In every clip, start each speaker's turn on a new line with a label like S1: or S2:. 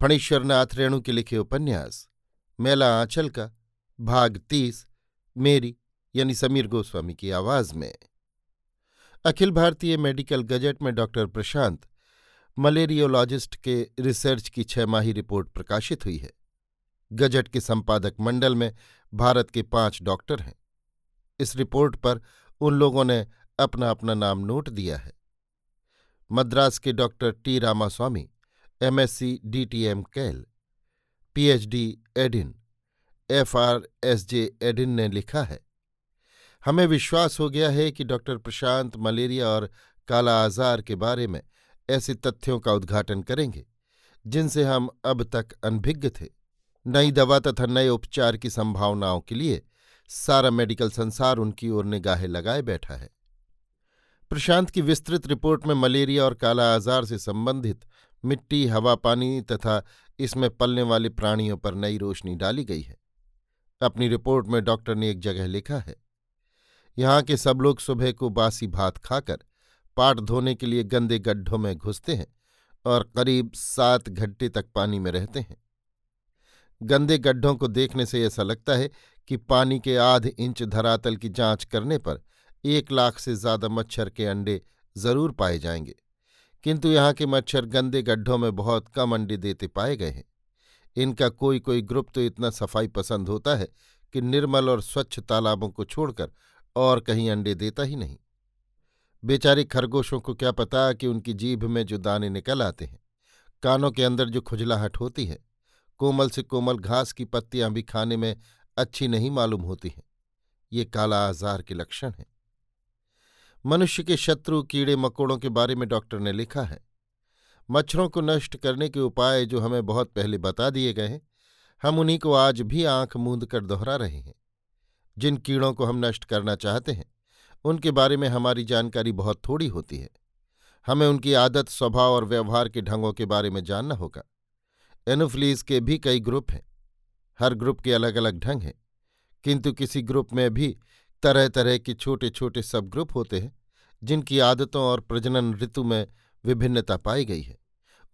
S1: फणीश्वरनाथ रेणु के लिखे उपन्यास, मेला आंचल का, भाग तीस, मेरी, यानी समीर गोस्वामी की आवाज़ में। अखिल भारतीय मेडिकल गजट में डॉक्टर प्रशांत, मलेरियोलॉजिस्ट के रिसर्च की छह माही रिपोर्ट प्रकाशित हुई है। गजट के संपादक मंडल में भारत के पाँच डॉक्टर हैं। इस रिपोर्ट पर उन लोगों ने अपना अपना नाम नोट दिया है। मद्रास के doctor T. Ramaswamy MSc DTM Cal PhD Edin FRSJ Edin ने लिखा है। हमें विश्वास हो गया है कि डॉक्टर प्रशांत मलेरिया और काला आजार के बारे में ऐसे तथ्यों का उद्घाटन करेंगे, जिनसे हम अब तक अनभिज्ञ थे। नई दवा तथा नए उपचार की संभावनाओं के लिए सारा मेडिकल संसार उनकी ओर निगाहें लगाए बैठा है। प्रशांत की विस्तृत रिपोर्ट में मलेरिया और काला आजार से संबंधित मिट्टी, हवा, पानी तथा इसमें पलने वाले प्राणियों पर नई रोशनी डाली गई है। अपनी रिपोर्ट में डॉक्टर ने एक जगह लिखा है, यहाँ के सब लोग सुबह को बासी भात खाकर पाट धोने के लिए गंदे गड्ढों में घुसते हैं और करीब सात घंटे तक पानी में रहते हैं। गंदे गड्ढों को देखने से ऐसा लगता है कि पानी के आध इंच धरातल की जाँच करने पर एक लाख से ज़्यादा मच्छर के अंडे ज़रूर पाए जाएँगे। किंतु यहाँ के मच्छर गंदे गड्ढों में बहुत कम अंडे देते पाए गए हैं। इनका कोई कोई ग्रुप तो इतना सफ़ाई पसंद होता है कि निर्मल और स्वच्छ तालाबों को छोड़कर और कहीं अंडे देता ही नहीं। बेचारे खरगोशों को क्या पता कि उनकी जीभ में जो दाने निकल आते हैं, कानों के अंदर जो खुजलाहट होती है, कोमल से कोमल घास की पत्तियाँ भी खाने में अच्छी नहीं मालूम होती हैं। ये काला आजार के लक्षण हैं। मनुष्य के शत्रु, कीड़े, मकोड़ों के बारे में डॉक्टर ने लिखा है। मच्छरों को नष्ट करने के उपाय जो हमें बहुत पहले बता दिए गए हैं, हम उन्हीं को आज भी आँख मूंद कर दोहरा रहे हैं। जिन कीड़ों को हम नष्ट करना चाहते हैं, उनके बारे में हमारी जानकारी बहुत थोड़ी होती है। हमें उनकी आदत, स्वभाव और व्यवहार के ढंगों के बारे में जानना होगा। एनोफ्लीज के भी कई ग्रुप हैं। हर ग्रुप के अलग अलग ढंग हैं, किंतु किसी ग्रुप में भी तरह तरह के छोटे छोटे सब ग्रुप होते हैं, जिनकी आदतों और प्रजनन ऋतु में विभिन्नता पाई गई है।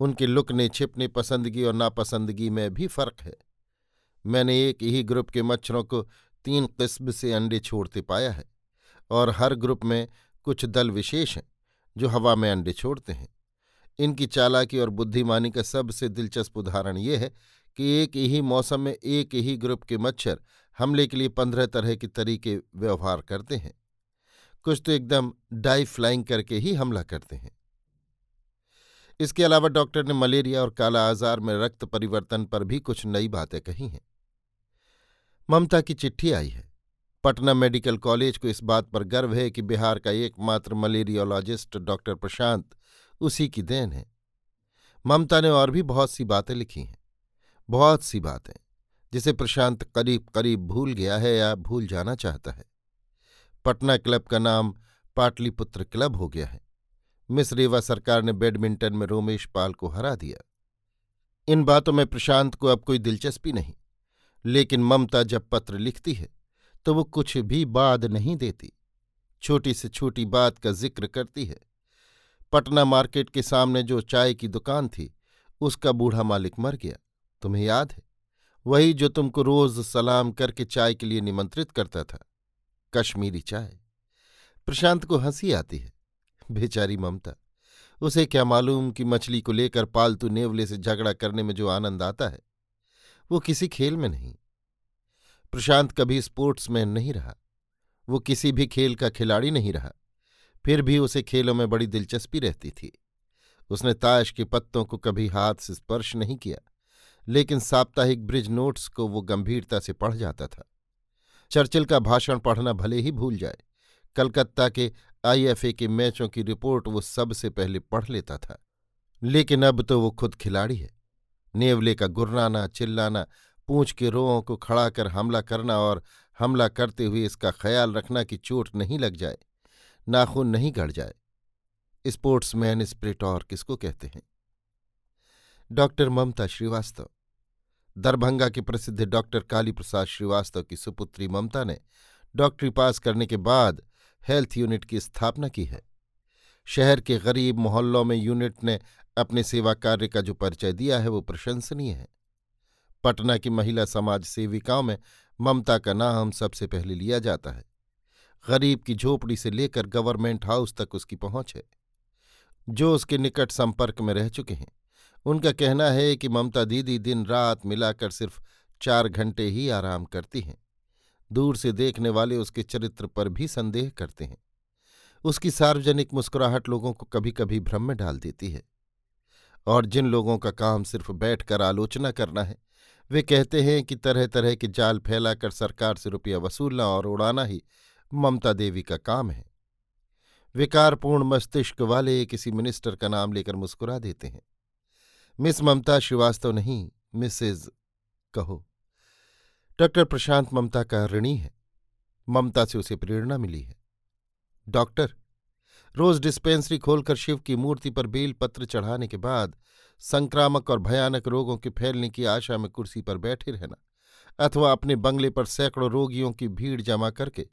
S1: उनके लुकने, छिपने, पसंदगी और नापसंदगी में भी फ़र्क है। मैंने एक ही ग्रुप के मच्छरों को तीन किस्म से अंडे छोड़ते पाया है, और हर ग्रुप में कुछ दल विशेष हैं, जो हवा में अंडे छोड़ते हैं। इनकी चालाकी और बुद्धिमानी का सबसे दिलचस्प उदाहरण ये है कि एक ही मौसम में एक ही ग्रुप के मच्छर हमले के लिए पंद्रह तरह के तरीके व्यवहार करते हैं। कुछ तो एकदम डाई फ्लाइंग करके ही हमला करते हैं। इसके अलावा डॉक्टर ने मलेरिया और काला आजार में रक्त परिवर्तन पर भी कुछ नई बातें कही हैं। ममता की चिट्ठी आई है। पटना मेडिकल कॉलेज को इस बात पर गर्व है कि बिहार का एकमात्र मलेरियोलॉजिस्ट डॉक्टर प्रशांत उसी की देन है। ममता ने और भी बहुत सी बातें लिखी हैं। बहुत सी बातें। जिसे प्रशांत करीब करीब भूल गया है या भूल जाना चाहता है। पटना क्लब का नाम पाटलिपुत्र क्लब हो गया है। मिस रेवा सरकार ने बैडमिंटन में रोमेश पाल को हरा दिया। इन बातों में प्रशांत को अब कोई दिलचस्पी नहीं, लेकिन ममता जब पत्र लिखती है तो वो कुछ भी बाद नहीं देती। छोटी से छोटी बात का ज़िक्र करती है। पटना मार्केट के सामने जो चाय की दुकान थी, उसका बूढ़ा मालिक मर गया। तुम्हें याद है? वही जो तुमको रोज सलाम करके चाय के लिए निमंत्रित करता था, कश्मीरी चाय। प्रशांत को हँसी आती है। बेचारी ममता, उसे क्या मालूम कि मछली को लेकर पालतू नेवले से झगड़ा करने में जो आनंद आता है, वो किसी खेल में नहीं। प्रशांत कभी स्पोर्ट्समैन नहीं रहा, वो किसी भी खेल का खिलाड़ी नहीं रहा, फिर भी उसे खेलों में बड़ी दिलचस्पी रहती थी। उसने ताश के पत्तों को कभी हाथ से स्पर्श नहीं किया। लेकिन साप्ताहिक ब्रिज नोट्स को वो गंभीरता से पढ़ जाता था। चर्चिल का भाषण पढ़ना भले ही भूल जाए, कलकत्ता के आईएफए के मैचों की रिपोर्ट वो सबसे पहले पढ़ लेता था। लेकिन अब तो वो खुद खिलाड़ी है। नेवले का गुर्राना, चिल्लाना, पूंछ के रोओं को खड़ा कर हमला करना और हमला करते हुए इसका ख्याल रखना कि चोट नहीं लग जाए, नाखून नहीं गड़ जाए। स्पोर्ट्समैन स्प्रिट और किसको कहते हैं? डॉक्टर ममता श्रीवास्तव। दरभंगा के प्रसिद्ध डॉक्टर काली प्रसाद श्रीवास्तव की सुपुत्री ममता ने डॉक्टरी पास करने के बाद हेल्थ यूनिट की स्थापना की है। शहर के गरीब मोहल्लों में यूनिट ने अपने सेवा कार्य का जो परिचय दिया है वो प्रशंसनीय है। पटना की महिला समाज सेविकाओं में ममता का नाम सबसे पहले लिया जाता है। गरीब की झोपड़ी से लेकर गवर्नमेंट हाउस तक उसकी पहुँच है। जो उसके निकट संपर्क में रह चुके हैं। उनका कहना है कि ममता दीदी दिन रात मिलाकर सिर्फ़ चार घंटे ही आराम करती हैं। दूर से देखने वाले उसके चरित्र पर भी संदेह करते हैं। उसकी सार्वजनिक मुस्कुराहट लोगों को कभी कभी भ्रम में डाल देती है। और जिन लोगों का काम सिर्फ़ बैठकर आलोचना करना है, वे कहते हैं कि तरह तरह के जाल फैलाकर सरकार से रुपया वसूलना और उड़ाना ही ममता देवी का काम है। विकारपूर्ण मस्तिष्क वाले किसी मिनिस्टर का नाम लेकर मुस्कुरा देते हैं। मिस ममता श्रीवास्तव नहीं मिसेज कहो। डॉक्टर प्रशांत ममता का ऋणी है। ममता से उसे प्रेरणा मिली है। डॉक्टर, रोज डिस्पेंसरी खोलकर शिव की मूर्ति पर बेल पत्र चढ़ाने के बाद संक्रामक और भयानक रोगों के फैलने की आशा में कुर्सी पर बैठे रहना, अथवा अपने बंगले पर सैकड़ों रोगियों की भीड़ जमा करके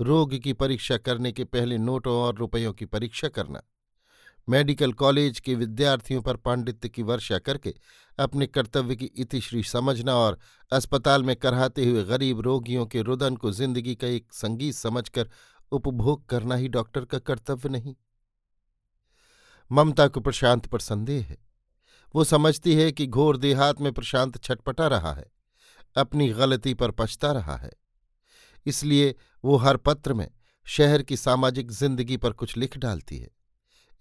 S1: रोग की परीक्षा करने के पहले नोटों और रुपयों की परीक्षा करना मेडिकल कॉलेज के विद्यार्थियों पर पांडित्य की वर्षा करके अपने कर्तव्य की इतिश्री समझना और अस्पताल में कराते हुए गरीब रोगियों के रुदन को ज़िंदगी का एक संगीत समझकर उपभोग करना ही डॉक्टर का कर्तव्य नहीं। ममता को प्रशांत पर संदेह है। वो समझती है कि घोर देहात में प्रशांत छटपटा रहा है, अपनी गलती पर पछता रहा है। इसलिए वो हर पत्र में शहर की सामाजिक ज़िंदगी पर कुछ लिख डालती है।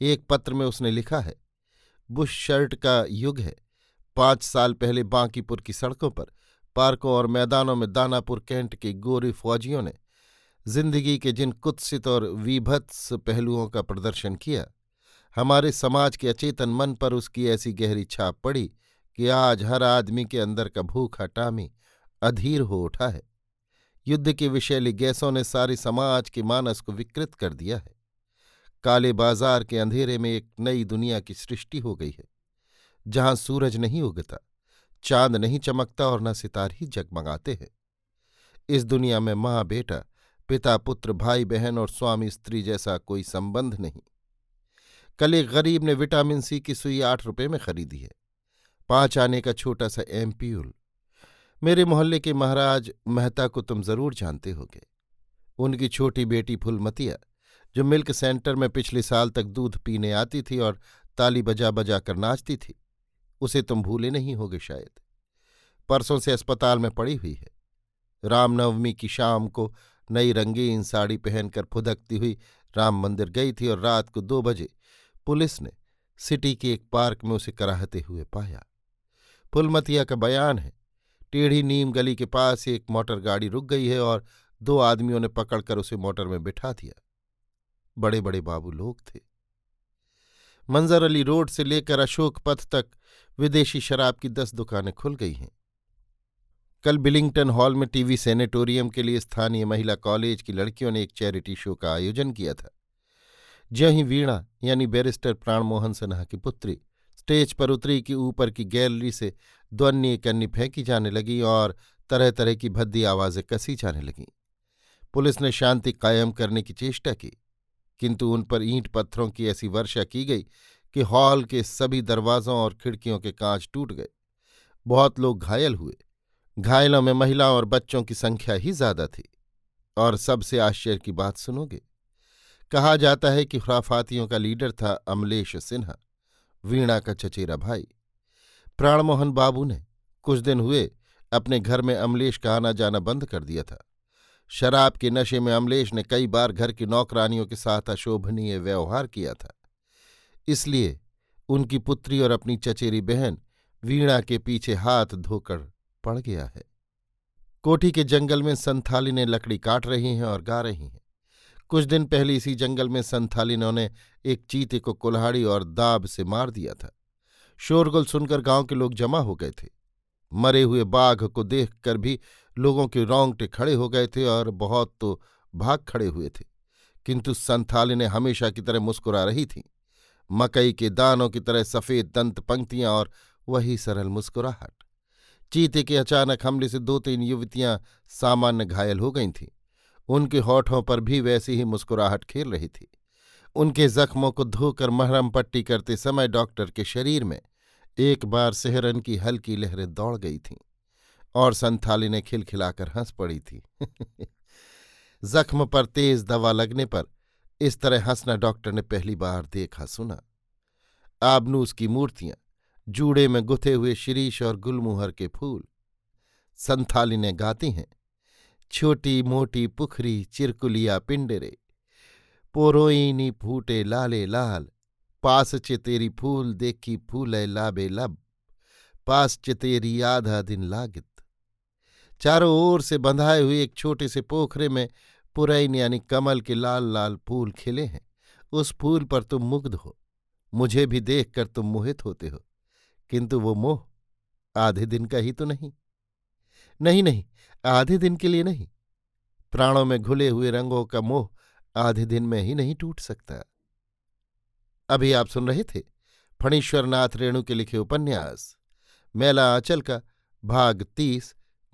S1: एक पत्र में उसने लिखा है, बुश शर्ट का युग है। पाँच साल पहले बांकीपुर की सड़कों पर, पार्कों और मैदानों में दानापुर कैंट के गोरे फौजियों ने ज़िंदगी के जिन कुत्सित और विभत्स पहलुओं का प्रदर्शन किया, हमारे समाज के अचेतन मन पर उसकी ऐसी गहरी छाप पड़ी कि आज हर आदमी के अंदर का भूखा टामी अधीर हो उठा है। युद्ध के विषैली गैसों ने सारे समाज के मानस को विकृत कर दिया है। काले बाज़ार के अंधेरे में एक नई दुनिया की सृष्टि हो गई है, जहाँ सूरज नहीं उगता, चाँद नहीं चमकता और न सितार ही जगमगाते हैं। इस दुनिया में माँ बेटा पिता, पुत्र भाई बहन और स्वामी, स्त्री जैसा कोई संबंध नहीं। कल एक गरीब ने विटामिन सी की सुई आठ रुपए में खरीदी है। पाँच आने का छोटा सा एम्प्यूल मेरे मोहल्ले के महाराज मेहता को तुम ज़रूर जानते होगे। उनकी छोटी बेटी फुलमतिया जो मिल्क सेंटर में पिछले साल तक दूध पीने आती थी और ताली बजा बजा कर नाचती थी, उसे तुम भूले नहीं होगे शायद। परसों से अस्पताल में पड़ी हुई है। रामनवमी की शाम को नई रंगीन साड़ी पहनकर फुदकती हुई राम मंदिर गई थी और रात को दो बजे पुलिस ने सिटी के एक पार्क में उसे कराहते हुए पाया। फुलमतिया का बयान है, टेढ़ी नीम गली के पास एक मोटर गाड़ी रुक गई है और दो आदमियों ने पकड़कर उसे मोटर में बिठा दिया। बड़े बड़े बाबू लोग थे। मंजर अली रोड से लेकर अशोक पथ तक विदेशी शराब की दस दुकानें खुल गई हैं। कल बिलिंगटन हॉल में टीवी सेनेटोरियम के लिए स्थानीय महिला कॉलेज की लड़कियों ने एक चैरिटी शो का आयोजन किया था। ज्यों ही वीणा, यानी बैरिस्टर प्राणमोहन सिन्हा की पुत्री, स्टेज पर उतरी कि ऊपर की गैलरी से ध्वनि कन्नी फेंकी जाने लगी और तरह तरह की भद्दी आवाज़ें कसी जाने लगीं। पुलिस ने शांति कायम करने की चेष्टा की। किंतु उन पर ईंट पत्थरों की ऐसी वर्षा की गई कि हॉल के सभी दरवाजों और खिड़कियों के कांच टूट गए। बहुत लोग घायल हुए। घायलों में महिलाओं और बच्चों की संख्या ही ज़्यादा थी। और सबसे आश्चर्य की बात सुनोगे? कहा जाता है कि खुराफातियों का लीडर था अमलेश सिन्हा, वीणा का चचेरा भाई। प्राणमोहन बाबू ने कुछ दिन हुए अपने घर में अमलेश का आना जाना बंद कर दिया था। शराब के नशे में अमलेश ने कई बार घर की नौकरानियों के साथ अशोभनीय व्यवहार किया था। इसलिए उनकी पुत्री और अपनी चचेरी बहन वीणा के पीछे हाथ धोकर पड़ गया है। कोठी के जंगल में संथाली ने लकड़ी काट रही हैं और गा रही हैं। कुछ दिन पहले इसी जंगल में संथालिनों ने उन्हें एक चीते को कुल्हाड़ी और दाब से मार दिया था। शोरगुल सुनकर गाँव के लोग जमा हो गए थे। मरे हुए बाघ को देखकर भी लोगों के रोंगटे खड़े हो गए थे और बहुत तो भाग खड़े हुए थे। किंतु संथाली ने हमेशा की तरह मुस्कुरा रही थी। मकई के दानों की तरह सफ़ेद दंत पंक्तियाँ और वही सरल मुस्कुराहट। चीते के अचानक हमले से दो तीन युवतियाँ सामान्य घायल हो गई थीं। उनके होठों पर भी वैसी ही मुस्कुराहट खेल रही थी। उनके जख्मों को धोकर महरम पट्टी करते समय डॉक्टर के शरीर में एक बार सेहरन की हल्की लहरें दौड़ गई थीं। और संथाली ने खिलखिलाकर हंस पड़ी थी। जख्म पर तेज दवा लगने पर इस तरह हंसना डॉक्टर ने पहली बार देखा सुना। आबनूस की मूर्तियाँ, जूड़े में गुथे हुए शिरीष और गुलमुहर के फूल। संथाली ने गाती हैं, छोटी मोटी पुखरी चिरकुलिया पिंडरे, पोरोईनी फूटे लाले लाल, पास चे तेरी फूल देखी फूले लाबे लब, पास चे तेरी आधा दिन लागित। चारों ओर से बंधाए हुए एक छोटे से पोखरे में पुरैन यानी कमल के लाल लाल फूल खिले हैं। उस फूल पर तुम मुग्ध हो। मुझे भी देखकर तुम मोहित होते हो। किंतु वो मोह आधे दिन का ही तो नहीं। नहीं नहीं, आधे दिन के लिए नहीं। प्राणों में घुले हुए रंगों का मोह आधे दिन में ही नहीं टूट सकता। अभी आप सुन रहे थे फणीश्वरनाथ रेणु के लिखे उपन्यास। मेला आंचल का, भाग तीस